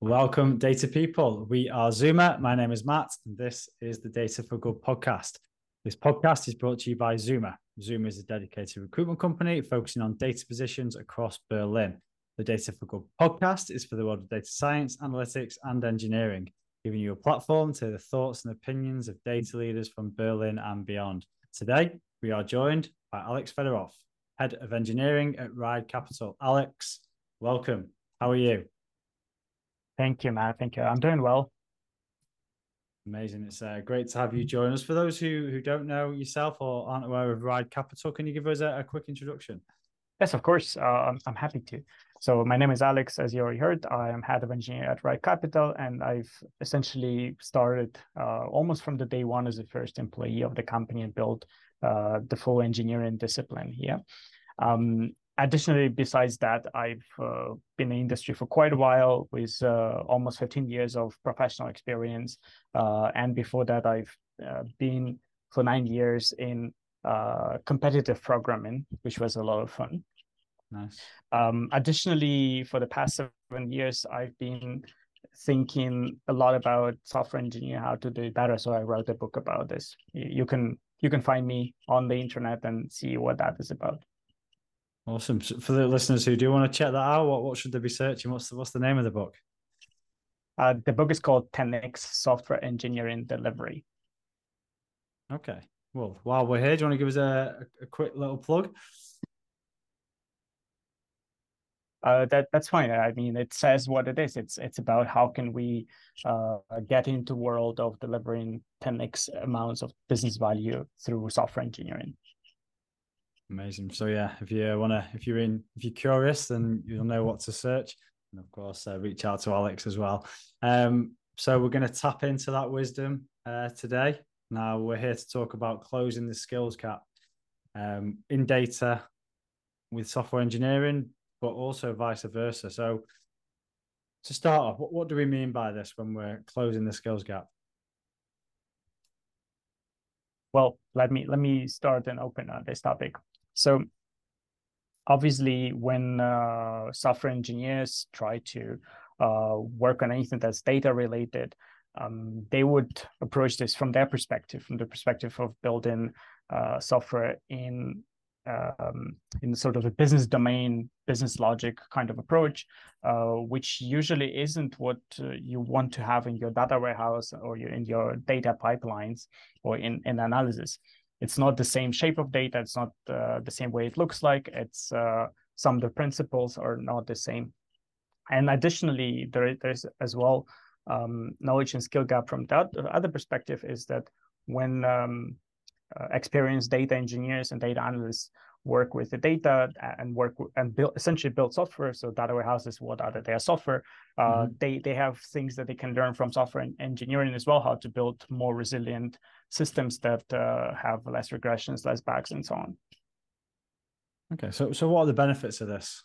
Welcome, data people. We are Zuma. My name is Matt, and this is the Data for Good podcast. This podcast is brought to you by Zuma. Zuma is a dedicated recruitment company focusing on data positions across Berlin. The Data for Good podcast is for the world of data science, analytics, and engineering, giving you a platform to the thoughts and opinions of data leaders from Berlin and beyond. Today, we are joined by Alex Fedorov, Head of Engineering at Ride Capital. Alex, welcome. How are you? Thank you, Matt. Thank you. I'm doing well. Amazing. It's uh, great to have you join us. For those who, who don't know yourself or aren't aware of Ride Capital, can you give us a, a quick introduction? Yes, of course. Uh, I'm happy to. So my name is Alex, as you already heard. I am head of engineering at Ride Capital, and I've essentially started uh, almost from the day one as the first employee of the company and built uh, the full engineering discipline here. Um, additionally, besides that, I've uh, been in the industry for quite a while with uh, almost 15 years of professional experience. Uh, and before that, I've uh, been for nine years in uh, competitive programming, which was a lot of fun. Nice. Um, additionally, for the past seven years, I've been thinking a lot about software engineering, how to do it better. So I wrote a book about this. You can you can find me on the internet and see what that is about. Awesome. So for the listeners who do want to check that out, what, what should they be searching? What's the, what's the name of the book? Uh, the book is called 10x Software Engineering Delivery. Okay. Well, while we're here, do you want to give us a, a quick little plug? Uh, that that's fine. I mean, it says what it is. It's it's about how can we uh, get into world of delivering 10x amounts of business value through software engineering. Amazing. So yeah, if you wanna, if you're in, if you're curious, then you'll know what to search, and of course, uh, reach out to Alex as well. Um, so we're going to tap into that wisdom uh, today. Now we're here to talk about closing the skills gap um, in data with software engineering, but also vice versa. So to start off, what, what do we mean by this when we're closing the skills gap? Well, let me let me start and open uh, this topic. So obviously when uh, software engineers try to uh, work on anything that's data related, um, they would approach this from their perspective, from the perspective of building uh, software in um, in sort of a business domain, business logic kind of approach, uh, which usually isn't what uh, you want to have in your data warehouse or your, in your data pipelines or in, in analysis it's not the same shape of data it's not uh, the same way it looks like it's uh, some of the principles are not the same and additionally there, there's as well um, knowledge and skill gap from that other perspective is that when um, uh, experienced data engineers and data analysts work with the data and work and build essentially build software. So data warehouses, what are the data software? Uh, mm-hmm. They they have things that they can learn from software engineering as well, how to build more resilient systems that uh, have less regressions, less bugs, and so on. Okay, so so what are the benefits of this?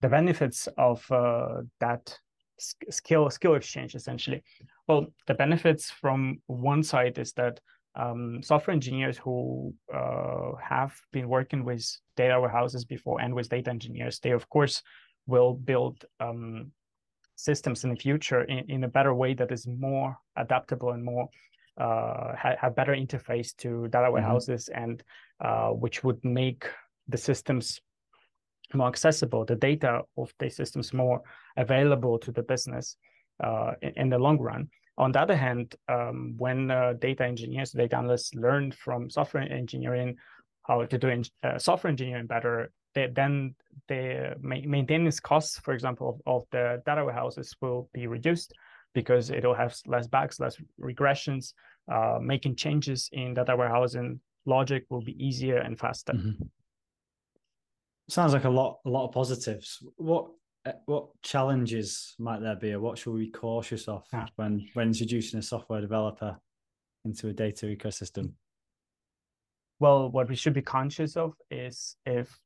The benefits of uh, that skill skill exchange essentially. Well, the benefits from one side is that um, software engineers who uh, have been working with data warehouses before and with data engineers, they of course will build um, systems in the future in, in a better way that is more adaptable and more uh, have better interface to data mm-hmm. warehouses mm-hmm. and uh, which would make the systems more accessible, the data of the systems more available to the business uh, in, in, the long run. On the other hand, um, when uh, data engineers, data analysts learn from software engineering how to do uh, software engineering better, they, then the maintenance costs, for example, of, of the data warehouses will be reduced because it'll have less bugs, less regressions. Uh, making changes in data warehousing logic will be easier and faster. Mm-hmm. Sounds like a lot, a lot of positives. What uh, what challenges might there be, or what should we be cautious of yeah. when when introducing a software developer into a data ecosystem? Well, what we should be conscious of is if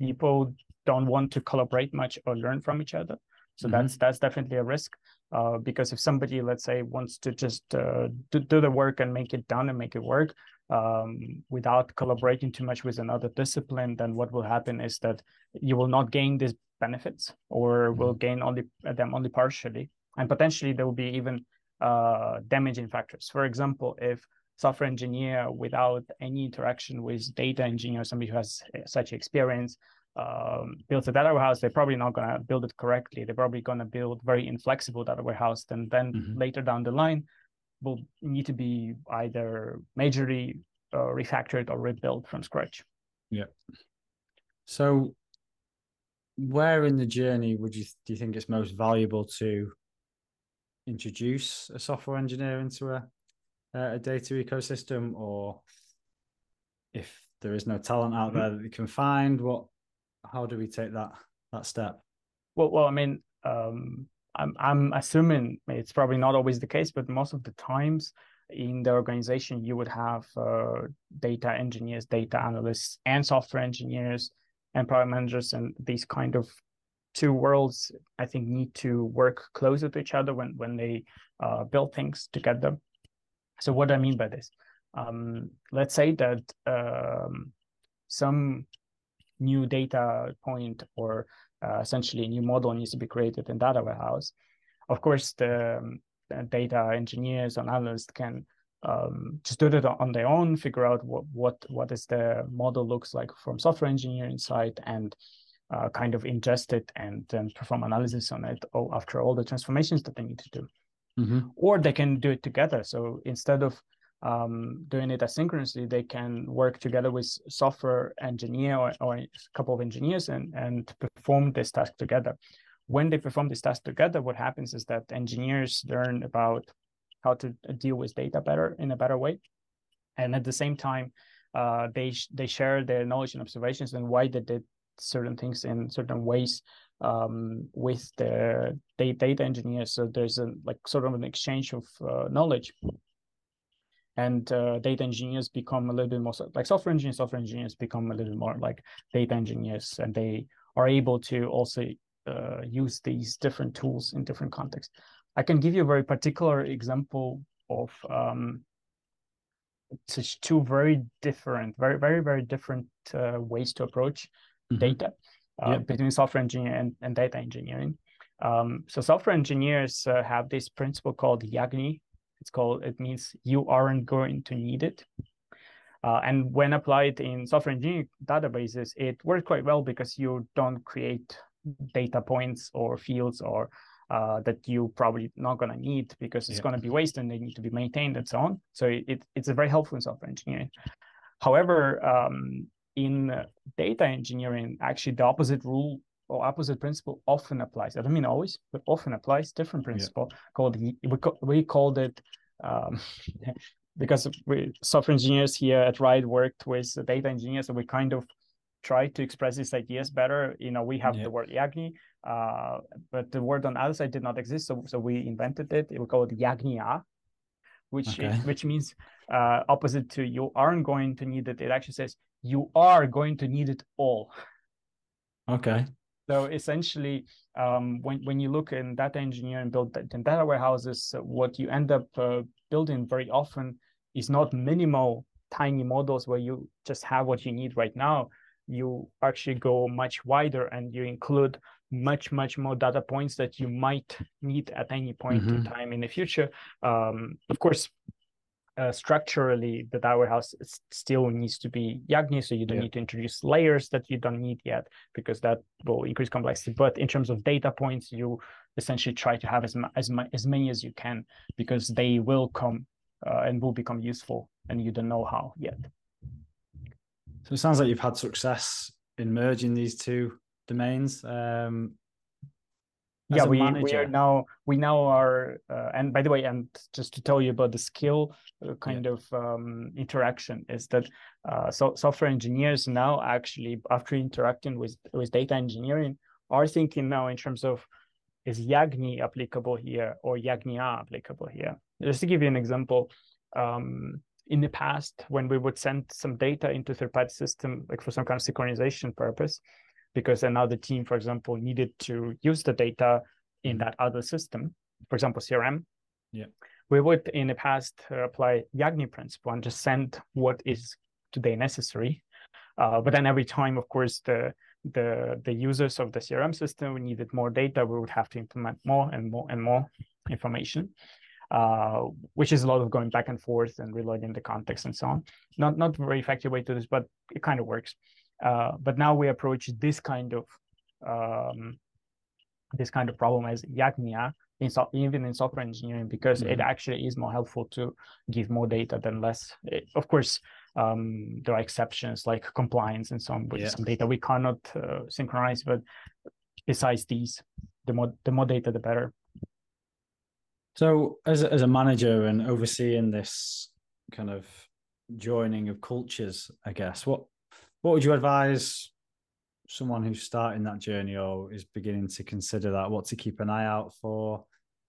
people don't want to collaborate much or learn from each other. So mm-hmm. that's that's definitely a risk. Uh, because if somebody, let's say, wants to just uh, do, do, the work and make it done and make it work um, without collaborating too much with another discipline, then what will happen is that you will not gain these benefits or mm-hmm. will gain only them only partially, and potentially there will be even uh, damaging factors. For example, if software engineer without any interaction with data engineer, somebody who has such experience, um, builds a data warehouse, they're probably not going to build it correctly. They're probably going to build very inflexible data warehouse. And then mm-hmm. later down the line, will need to be either majorly uh, refactored or rebuilt from scratch. Yeah. So, where in the journey would you do you think it's most valuable to introduce a software engineer into a a data ecosystem, or if there is no talent out mm-hmm. there that you can find, what how do we take that that step? Well, well, I mean, um, I'm I'm assuming it's probably not always the case, but most of the times in the organization you would have uh, data engineers, data analysts, and software engineers and product managers, and these kind of two worlds I think need to work closer to each other when when they uh, build things together. So what do I mean by this? Um, let's say that um, some new data point or uh, essentially a new model needs to be created in data warehouse. Of course, the, um, data engineers and analysts can um, just do it on their own, figure out what what what is the model looks like from software engineering side, and uh, kind of ingest it and then perform analysis on it after all the transformations that they need to do. Mm-hmm. Or they can do it together. So instead of um, doing it asynchronously, they can work together with software engineer or, or, a couple of engineers and, and perform this task together. When they perform this task together, what happens is that engineers learn about how to deal with data better in a better way. And at the same time, uh, they they share their knowledge and observations and why they did certain things in certain ways um, with the data engineers. So there's a like sort of an exchange of uh, knowledge and uh, data engineers become a little bit more like software engineers software engineers become a little more like data engineers and they are able to also uh, use these different tools in different contexts i can give you a very particular example of um, such two very different very very very different uh, ways to approach mm-hmm. data uh, yeah. between software engineering and, and data engineering um, so software engineers uh, have this principle called YAGNI it's called, it means you aren't going to need it. Uh, and when applied in software engineering databases, it works quite well because you don't create data points or fields or uh, that you probably not going to need because it's yeah. going to be wasted and they need to be maintained and so on. So it, it's a very helpful in software engineering. However, um, in data engineering, actually the opposite rule or opposite principle often applies. I don't mean always, but often applies. Different principle yeah. called we we called it um, because we software engineers here at Ride worked with data engineers, so we kind of try to express these ideas better. You know, we have yeah. the word Yagni, uh, but the word on the other side did not exist, so so we invented it. We call it Yagnia, which okay. which means uh, opposite to you aren't going to need it. It actually says you are going to need it all. Okay. So essentially, um, when when you look in data engineering and build in data warehouses, what you end up uh, building very often is not minimal tiny models where you just have what you need right now. You actually go much wider and you include much much more data points that you might need at any point mm-hmm. in time in the future. Um, of course, uh, structurally the data warehouse still needs to be Yagni, so you don't yeah. need to introduce layers that you don't need yet because that will increase complexity. But in terms of data points, you essentially try to have as as as many as you can because they will come uh, and will become useful, and you don't know how yet. So it sounds like you've had success in merging these two domains. Um, yeah we, we are now we now are uh, and by the way and just to tell you about the skill uh, kind yeah. of um, interaction is that uh, so software engineers now actually after interacting with with data engineering are thinking now in terms of is yagni applicable here or yagnia applicable here just to give you an example um, in the past when we would send some data into third party system like for some kind of synchronization purpose because another team, for example, needed to use the data in mm-hmm. that other system, for example, CRM. Yeah. We would in the past uh, apply Yagni principle and just send what is today necessary. Uh, but then every time, of course, the the the users of the CRM system we needed more data, we would have to implement more and more and more information, uh, which is a lot of going back and forth and reloading the context and so on. Not not very effective way to this, but it kind of works. Uh, but now we approach this kind of um, this kind of problem as YAGNIA, in so, even in software engineering, because mm-hmm. it actually is more helpful to give more data than less. It, of course, um, there are exceptions like compliance and so on with yeah. some data we cannot uh, synchronize. But besides these, the more the more data, the better. So, as a, as a manager and overseeing this kind of joining of cultures, I guess what what would you advise someone who's starting that journey or is beginning to consider that? What to keep an eye out for?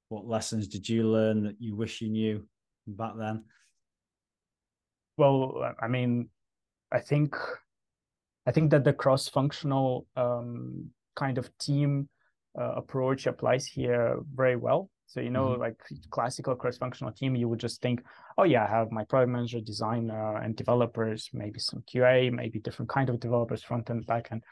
What lessons did you learn that you wish you knew back then? Well, I mean, I think I think that the cross-functional um, kind of team uh, approach applies here very well. So you know, mm-hmm. like classical cross-functional team, you would just think, oh yeah, I have my product manager, designer, and developers, maybe some QA, maybe different kind of developers, front end, back end.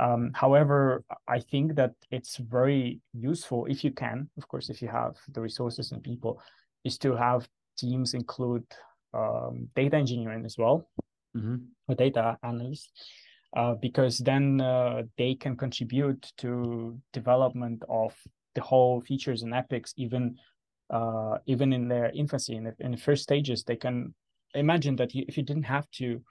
Um, however, I think that it's very useful if you can, of course, if you have the resources and people, is to have teams include um, data engineering as well, mm-hmm. or data analysts, uh, because then uh, they can contribute to development of the whole features and epics, even uh, even in their infancy, in the, in the first stages. They can imagine that if you didn't have to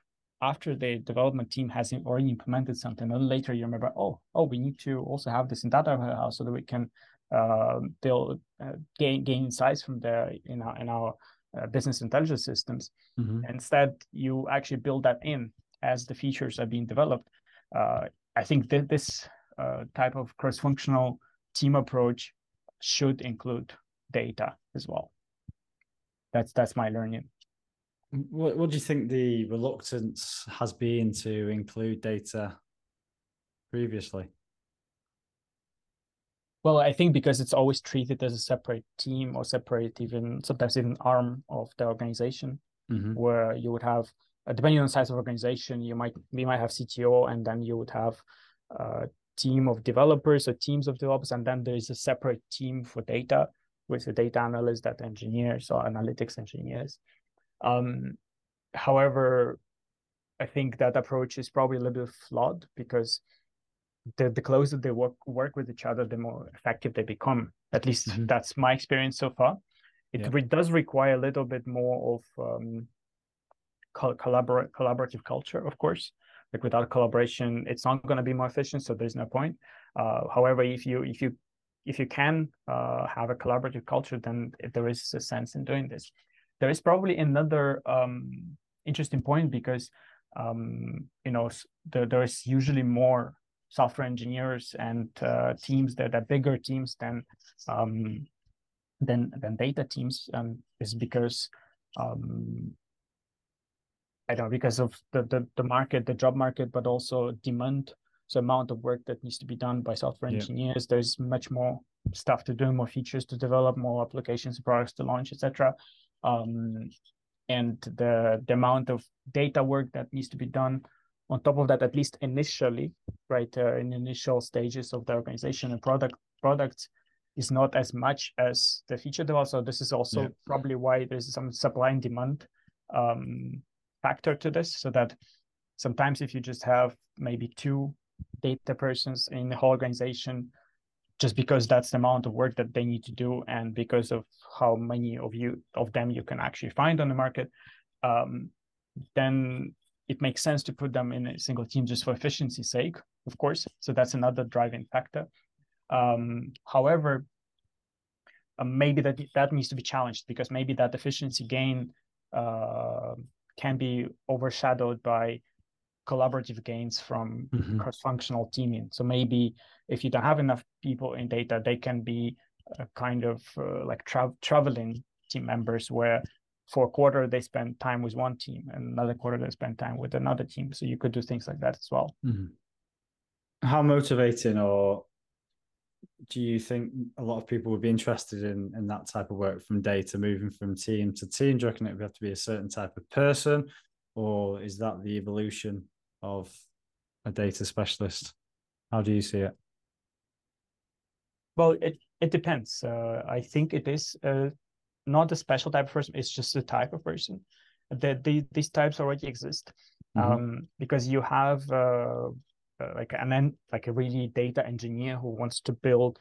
after the development team has already implemented something, and later you remember, oh, oh, we need to also have this in data warehouse so that we can uh, build uh, gain gain insights from there in our in our uh, business intelligence systems. Mm-hmm. Instead, you actually build that in as the features are being developed. Uh, I think that this uh, type of cross-functional team approach should include data as well. That's that's my learning. What, what do you think the reluctance has been to include data previously? Well, I think because it's always treated as a separate team or separate, even sometimes even arm of the organization, mm-hmm. where you would have, uh, depending on the size of organization, you might we might have CTO, and then you would have a team of developers or teams of developers, and then there is a separate team for data with the data analysts, data engineers, or analytics engineers. Um, however, I think that approach is probably a little bit flawed because the, the closer they work work with each other, the more effective they become. At least mm-hmm. that's my experience so far. It yeah. re- does require a little bit more of um, collabor- collaborative culture, of course. Like without collaboration, it's not going to be more efficient. So there's no point. Uh, however, if you if you if you can uh, have a collaborative culture, then there is a sense in doing this there is probably another um, interesting point because um, you know the, there is usually more software engineers and uh, teams that are bigger teams than um, than than data teams um, is because um, I don't know because of the, the the market, the job market, but also demand. So amount of work that needs to be done by software yeah. engineers. There's much more stuff to do, more features to develop, more applications, products to launch, etc um, and the the amount of data work that needs to be done on top of that at least initially right uh, in initial stages of the organization and product products is not as much as the feature development so this is also yeah. probably why there's some supply and demand um, factor to this so that sometimes if you just have maybe two data persons in the whole organization just because that's the amount of work that they need to do and because of how many of you of them you can actually find on the market um, then it makes sense to put them in a single team just for efficiency's sake of course. So that's another driving factor. Um, however uh, maybe that that needs to be challenged because maybe that efficiency gain uh, can be overshadowed by collaborative gains from mm-hmm. cross-functional teaming. So maybe if you don't have enough people in data, they can be a kind of uh, like tra- traveling team members where for a quarter they spend time with one team and another quarter they spend time with another team. So you could do things like that as well. Mm-hmm. How motivating or do you think a lot of people would be interested in in that type of work from data moving from team to team? Do you reckon it would have to be a certain type of person, or is that the evolution of a data specialist? How do you see it? Well, it it depends. Uh, I think it is uh, not a special type of person. It's just a type of person. That the, these types already exist mm-hmm. um, because you have uh, uh like an like a really data engineer who wants to build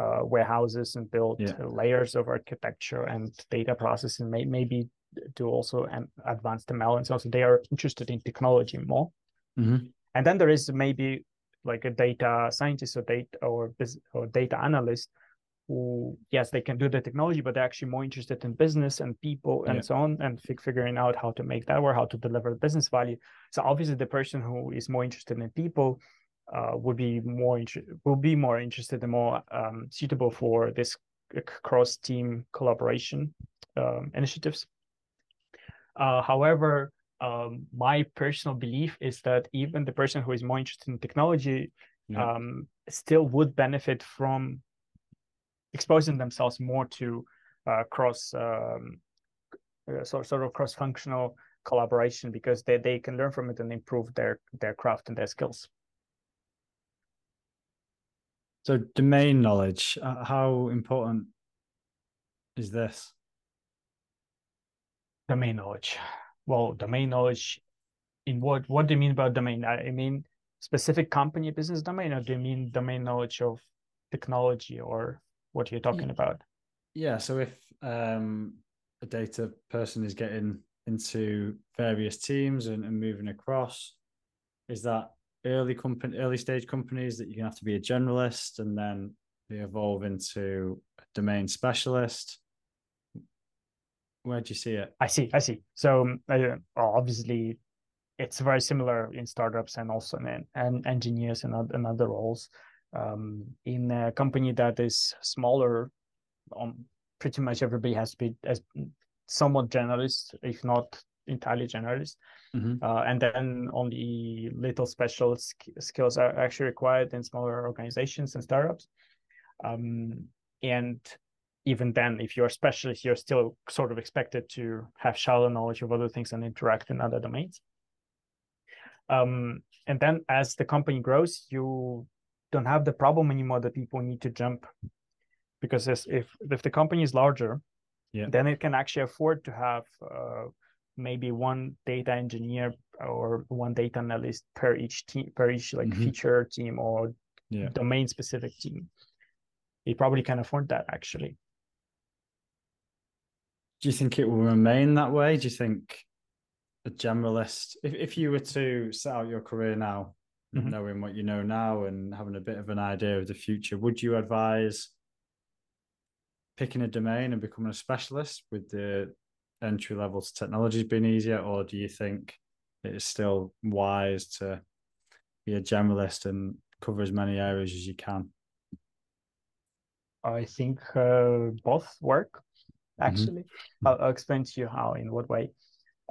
uh, warehouses and build yeah. layers of architecture and data processing. May, maybe do also an advanced ML and so on. So they are interested in technology more. Mm-hmm. And then there is maybe like a data scientist or data or, or data analyst who yes they can do the technology but they're actually more interested in business and people and yeah. so on and figuring out how to make that work how to deliver business value so obviously the person who is more interested in people uh, would be more will be more interested and more um, suitable for this cross team collaboration um, initiatives uh, however um, my personal belief is that even the person who is more interested in technology yeah. um, still would benefit from exposing themselves more to uh, cross um, uh, sort, sort of cross functional collaboration because they, they can learn from it and improve their their craft and their skills. So domain knowledge uh, how important is this? Domain knowledge. Well domain knowledge in what what do you mean by domain? I mean specific company business domain or do you mean domain knowledge of technology or what you're talking about. Yeah so if um, a data person is getting into various teams and, and moving across is that early company early stage companies that you're gonna have to be a generalist and then they evolve into a domain specialist? Where do you see it? I see i see. So um, uh, obviously it's very similar in startups and also in and engineers and, and other roles um, in a company that is smaller, um, pretty much everybody has to be as somewhat generalist, if not entirely generalist. Mm-hmm. Uh, and then only little special sk- skills are actually required in smaller organizations and startups. Um, and even then, if you're a specialist, you're still sort of expected to have shallow knowledge of other things and interact in other domains. Um, and then as the company grows, you don't have the problem anymore that people need to jump because if if the company is larger yeah. then it can actually afford to have uh, maybe one data engineer or one data analyst per each team per each like mm-hmm. feature team or yeah. domain specific team you probably can afford that actually do you think it will remain that way do you think a generalist if, if you were to set out your career now mm-hmm. knowing what you know now and having a bit of an idea of the future, would you advise picking a domain and becoming a specialist with the entry level to technologies being easier, or do you think it is still wise to be a generalist and cover as many areas as you can? I think uh, both work. Mm-hmm. Actually, mm-hmm. I'll, I'll, explain to you how in what way.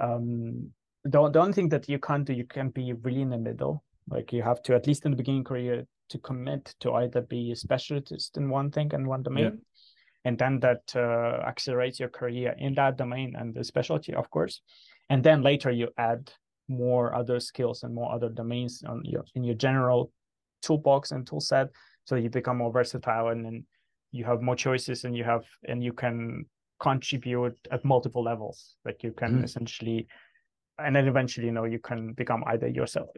Um, the, the only thing that you can't do, you can be really in the middle. Like you have to, at least in the beginning career, to commit to either be a specialist in one thing and one domain. Yeah. And then that uh, accelerates your career in that domain and the specialty, of course. And then later you add more other skills and more other domains on your in your general toolbox and tool set. So you become more versatile and then you have more choices and you have and you can contribute at multiple levels. Like you can mm. essentially and then eventually, you know, you can become either yourself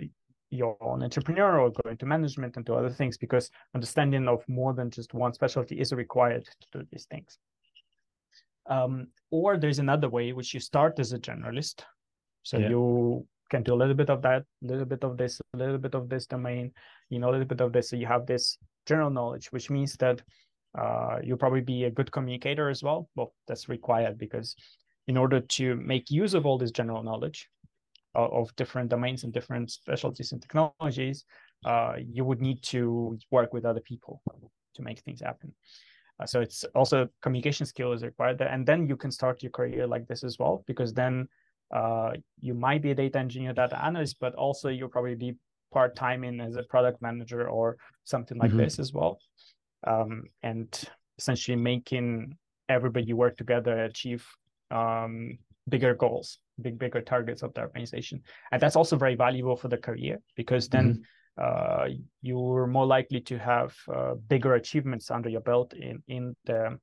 your own entrepreneur or go into management and do other things because understanding of more than just one specialty is required to do these things. Um, or there's another way which you start as a generalist. So yeah. you can do a little bit of that, a little bit of this, a little bit of this domain, you know, a little bit of this. So you have this general knowledge, which means that uh, you'll probably be a good communicator as well. Well, that's required because in order to make use of all this general knowledge, of different domains and different specialties and technologies, uh, you would need to work with other people to make things happen. Uh, so it's also communication skill is required there, and then you can start your career like this as well, because then uh, you might be a data engineer, data analyst, but also you'll probably be part time in as a product manager or something like mm-hmm. this as well, um, and essentially making everybody work together achieve um, bigger goals big bigger targets of the organization. And that's also very valuable for the career because then uh, you're more likely to have uh, bigger achievements under your belt in in the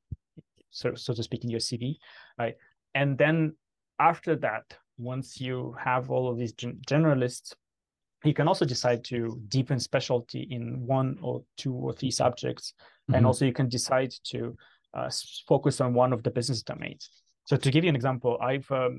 so, so to speak in your cv right? And then after that once you have all of these gen- generalists you can also decide to deepen specialty in one or two or three subjects. Mm-hmm. and also you can decide to uh, focus on one of the business domains so to give you an example i've um,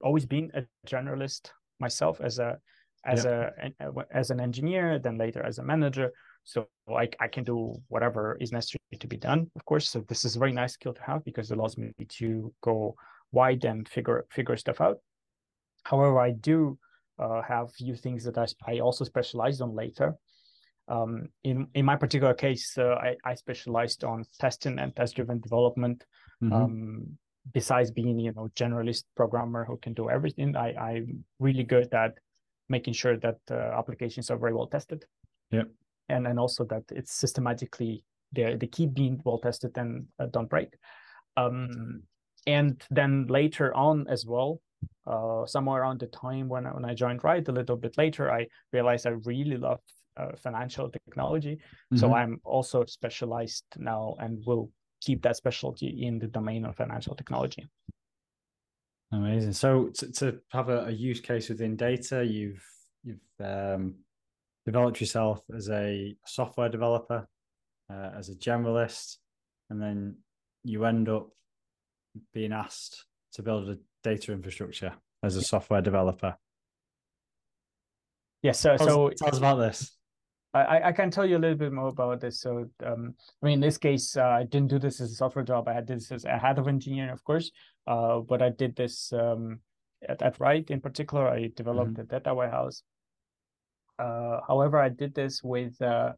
always been a generalist myself as a as yeah. a as an engineer then later as a manager. So I, I can do whatever is necessary to be done of course. So this is a very nice skill to have because it allows me to go wide and figure figure stuff out. However i do uh, have few things that I, I also specialized on later. Um, in in my particular case uh, I, I specialized on testing and test driven development. Mm-hmm. um, besides being you know generalist programmer who can do everything i i'm really good at making sure that uh, applications are very well tested. Yeah. And and also that it's systematically they they keep being well tested and uh, don't break. Um, and then later on as well, uh, somewhere around the time when I, when I joined Ride, a little bit later, I realized I really love uh, financial technology. Mm-hmm. So I'm also specialized now and will keep that specialty in the domain of financial technology. Amazing. So to, to have a, a, use case within data, you've you've um, developed yourself as a software developer, uh, as a generalist, and then you end up being asked to build a data infrastructure as a software developer. Yes. Yeah, so, so tell us about this. I, I can tell you a little bit more about this. So, um, I mean, in this case, uh, I didn't do this as a software job. I had this as a head of engineering, of course, uh, but I did this um, at, at Ride in particular. I developed mm-hmm. a data warehouse. Uh, however, I did this with uh,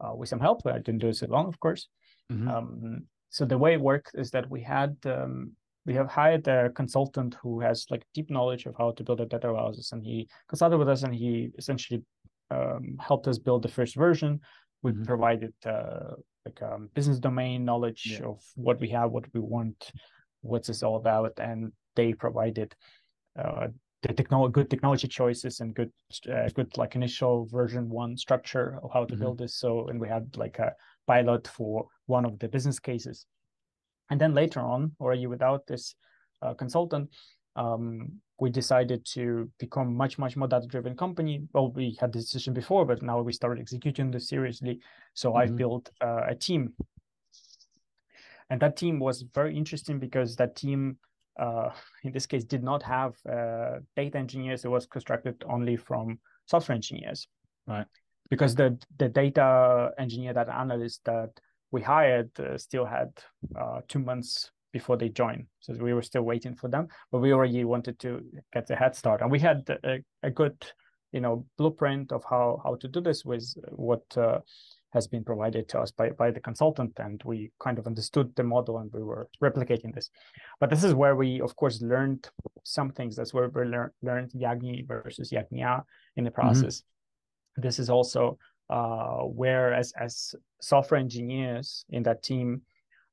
uh, with some help. I didn't do this alone, of course. Mm-hmm. Um, so the way it worked is that we had um, we have hired a consultant who has like deep knowledge of how to build a data warehouses, and he consulted with us, and he essentially um, helped us build the first version. We mm-hmm. provided uh, like um, business domain knowledge yeah. of what we have, what we want, what's this all about, and they provided uh, the technology, good technology choices and good, uh, good like initial version one structure of how to mm-hmm. build this. So, and we had like a pilot for one of the business cases, and then later on, or you without this uh, consultant, um, we decided to become much much more data driven company. Well we had this decision before but now we started executing this seriously. So mm-hmm. i built uh, a team. And that team was very interesting because that team uh, in this case did not have uh, data engineers. It was constructed only from software engineers. Right. Because the the data engineer that analyst that we hired uh, still had uh, two months before they join. So we were still waiting for them, but we already wanted to get a head start, and we had a, a good, you know, blueprint of how how to do this with what uh, has been provided to us by by the consultant, and we kind of understood the model, and we were replicating this. But this is where we, of course, learned some things. That's where we learned learned Yagni versus Yagnia in the mm-hmm. process. Mm-hmm. This is also uh, where, as as software engineers in that team.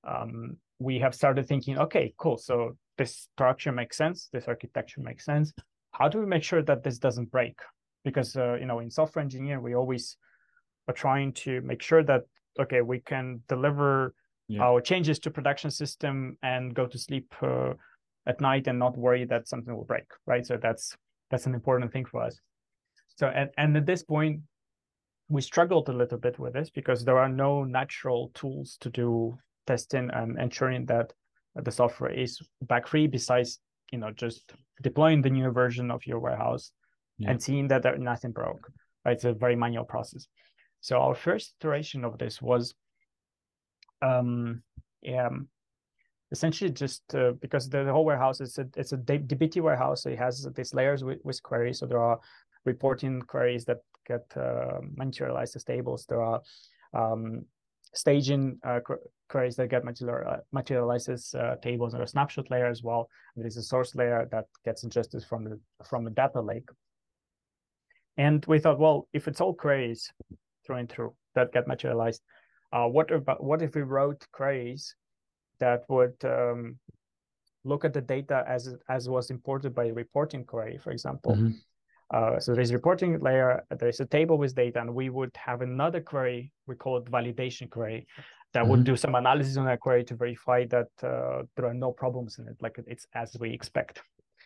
Um, we have started thinking, okay, cool. So this structure makes sense. This architecture makes sense. How do we make sure that this doesn't break? Because uh, you know, in software engineering, we always are trying to make sure that okay, we can deliver yeah. our changes to production system and go to sleep uh, at night and not worry that something will break, right? So that's that's an important thing for us. So and and at this point, we struggled a little bit with this because there are no natural tools to do testing and ensuring that the software is bug free besides you know just deploying the new version of your warehouse yeah. and seeing that there, nothing broke right? it's a very manual process so our first iteration of this was um yeah essentially just uh, because the, the, whole warehouse is a it's a dbt warehouse so it has these layers with, with queries so there are reporting queries that get uh, materialized as tables there are um, staging uh, queries that get material, uh, materializes uh, tables or a snapshot layer as well. There is a source layer that gets ingested from the from a data lake. And we thought, well, if it's all queries through and through that get materialized, uh, what about what if we wrote queries that would um, look at the data as as was imported by a reporting query, for example, mm-hmm. Uh, so there's a reporting layer, there's a table with data, and we would have another query, we call it validation query, that mm-hmm. would do some analysis on that query to verify that uh, there are no problems in it, like it's as we expect.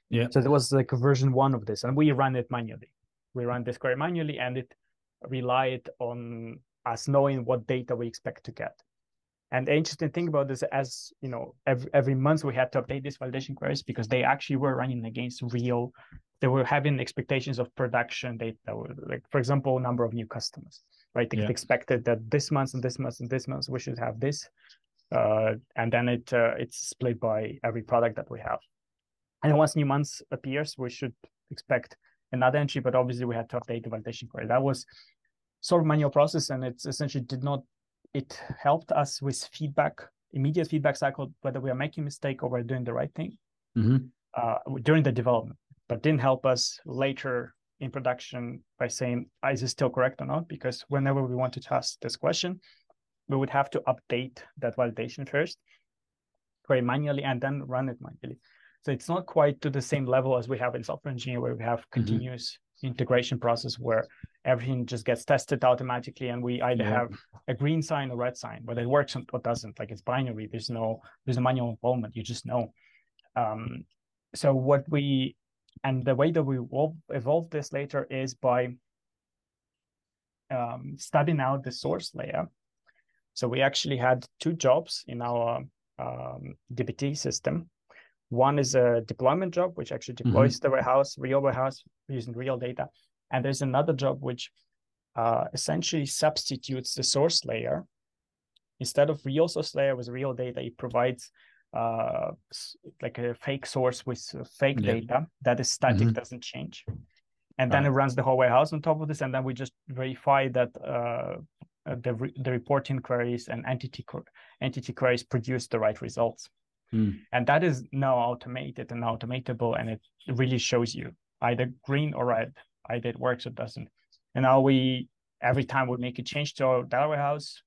Yeah. So there was like a version one of this, and we run it manually. We run this query manually, and it relied on us knowing what data we expect to get. And the interesting thing about this, as you know, every, every month we had to update these validation queries because they actually were running against real. They were having expectations of production data, like for example, number of new customers, right? They yeah. expected that this month and this month and this month we should have this, uh, and then it uh, it's split by every product that we have. And once new months appears, we should expect another entry, but obviously we had to update the validation query. That was sort of manual process, and it essentially did not it helped us with feedback, immediate feedback cycle, whether we are making mistake or we're doing the right thing mm-hmm. uh, during the development, but didn't help us later in production by saying, ah, is this still correct or not? Because whenever we want to test this question, we would have to update that validation first, query manually, and then run it manually. So it's not quite to the same level as we have in software engineering, where we have mm-hmm. continuous integration process where everything just gets tested automatically and we either yeah. have a green sign or red sign whether it works or doesn't like it's binary there's no there's no manual involvement you just know um, so what we and the way that we will evolve this later is by um, stubbing out the source layer so we actually had two jobs in our um, dbt system one is a deployment job, which actually mm-hmm. deploys mm-hmm. the warehouse, real warehouse using real data. And there's another job which uh, essentially substitutes the source layer. Instead of real source layer with real data, it provides uh, like a fake source with fake yeah. data that is static, mm-hmm. doesn't change. And then right. it runs the whole warehouse on top of this. And then we just verify that uh, the, re- the reporting queries and entity, entity queries produce the right results. Mm. And that is now automated and automatable, and it really shows you either green or red, either it works or doesn't. And now we, every time we make a change to our data warehouse,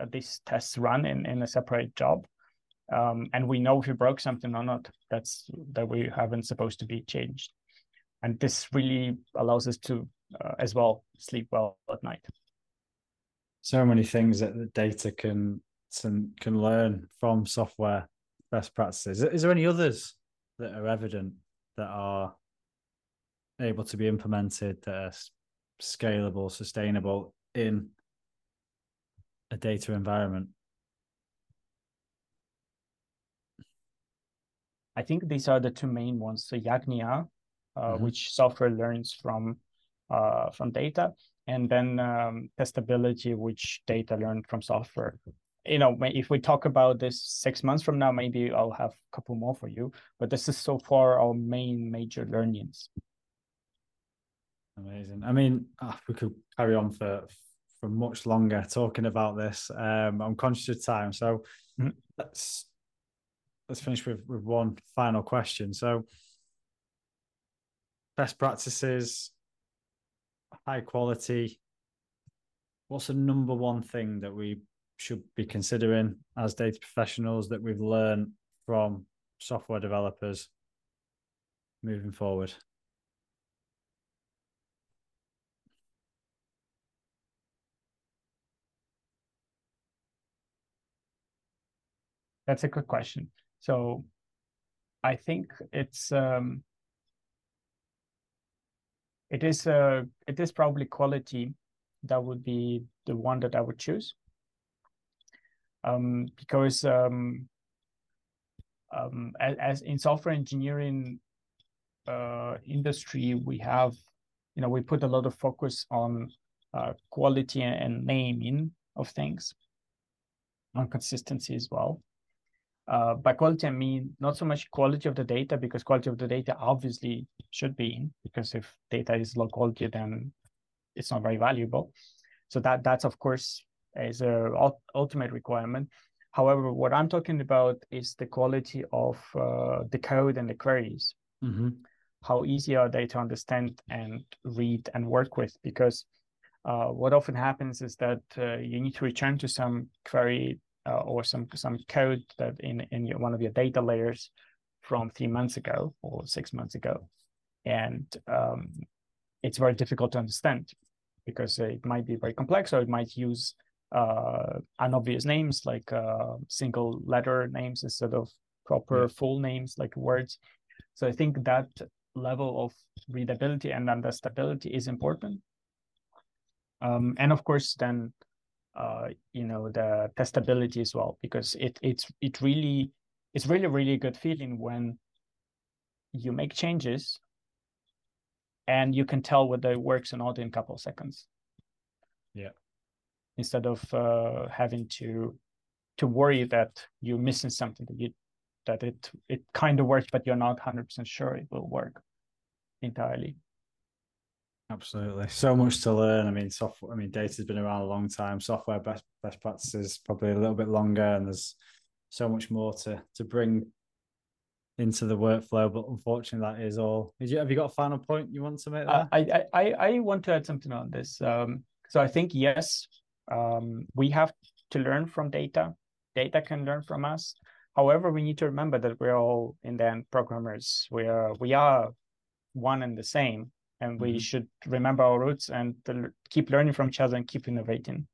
uh, these tests run in, in a separate job. Um, and we know if we broke something or not. That's that we haven't supposed to be changed. And this really allows us to, uh, as well, sleep well at night. So many things that the data can can learn from software best practices. Is there any others that are evident that are able to be implemented that are scalable, sustainable in a data environment? I think these are the two main ones. So Yagnia, uh, mm-hmm. which software learns from uh, from data, and then um, testability, which data learned from software you know, if we talk about this six months from now, maybe I'll have a couple more for you. But this is so far our main major learnings. Amazing. I mean, oh, we could carry on for for much longer talking about this. Um, I'm conscious of time, so mm-hmm. let's let's finish with with one final question. So, best practices, high quality. What's the number one thing that we should be considering as data professionals that we've learned from software developers moving forward? That's a good question. So I think it's um, it is uh, it is probably quality that would be the one that I would choose um, because um, um, as, as, in software engineering uh, industry, we have, you know, we put a lot of focus on uh, quality and naming of things, on consistency as well. Uh, by quality, I mean not so much quality of the data, because quality of the data obviously should be in, because if data is low quality, then it's not very valuable. So that that's of course is a ultimate requirement. However, what I'm talking about is the quality of uh, the code and the queries. Mm-hmm. How easy are they to understand and read and work with? Because uh, what often happens is that uh, you need to return to some query uh, or some some code that in in your, one of your data layers from three months ago or six months ago, and um, it's very difficult to understand because it might be very complex or it might use uh, unobvious names like uh, single letter names instead of proper full names like words. So I think that level of readability and understandability is important. Um, and of course, then uh, you know the testability as well because it it's it really it's really really good feeling when you make changes and you can tell whether it works or not in a couple of seconds. Yeah. Instead of uh, having to to worry that you're missing something that you that it it kind of works but you're not 100% sure it will work entirely absolutely. So much to learn. I mean software i mean data's been around a long time. Software best best practices probably a little bit longer and there's so much more to to bring into the workflow but unfortunately that is all. You, have you got a final point you want to make there? Uh, I, I i want to add something on this. Um so i think yes um we have to learn from data. Data can learn from us. However we need to remember that we're all in the end programmers. We are we are one and the same and we mm-hmm. should remember our roots and keep learning from each other and keep innovating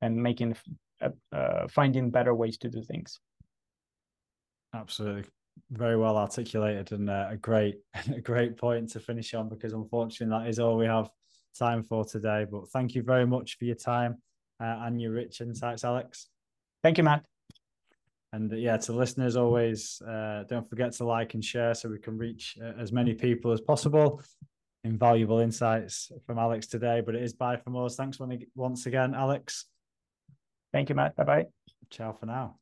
and making uh, uh, finding better ways to do things. Absolutely. Very well articulated and uh, a great a great point to finish on because unfortunately that is all we have time for today but thank you very much for your time uh, and your rich insights alex. Thank you matt. And uh, yeah to listeners always uh, don't forget to like and share so we can reach uh, as many people as possible invaluable insights from alex today but it is bye from us thanks once again alex. Thank you matt. Bye bye ciao for now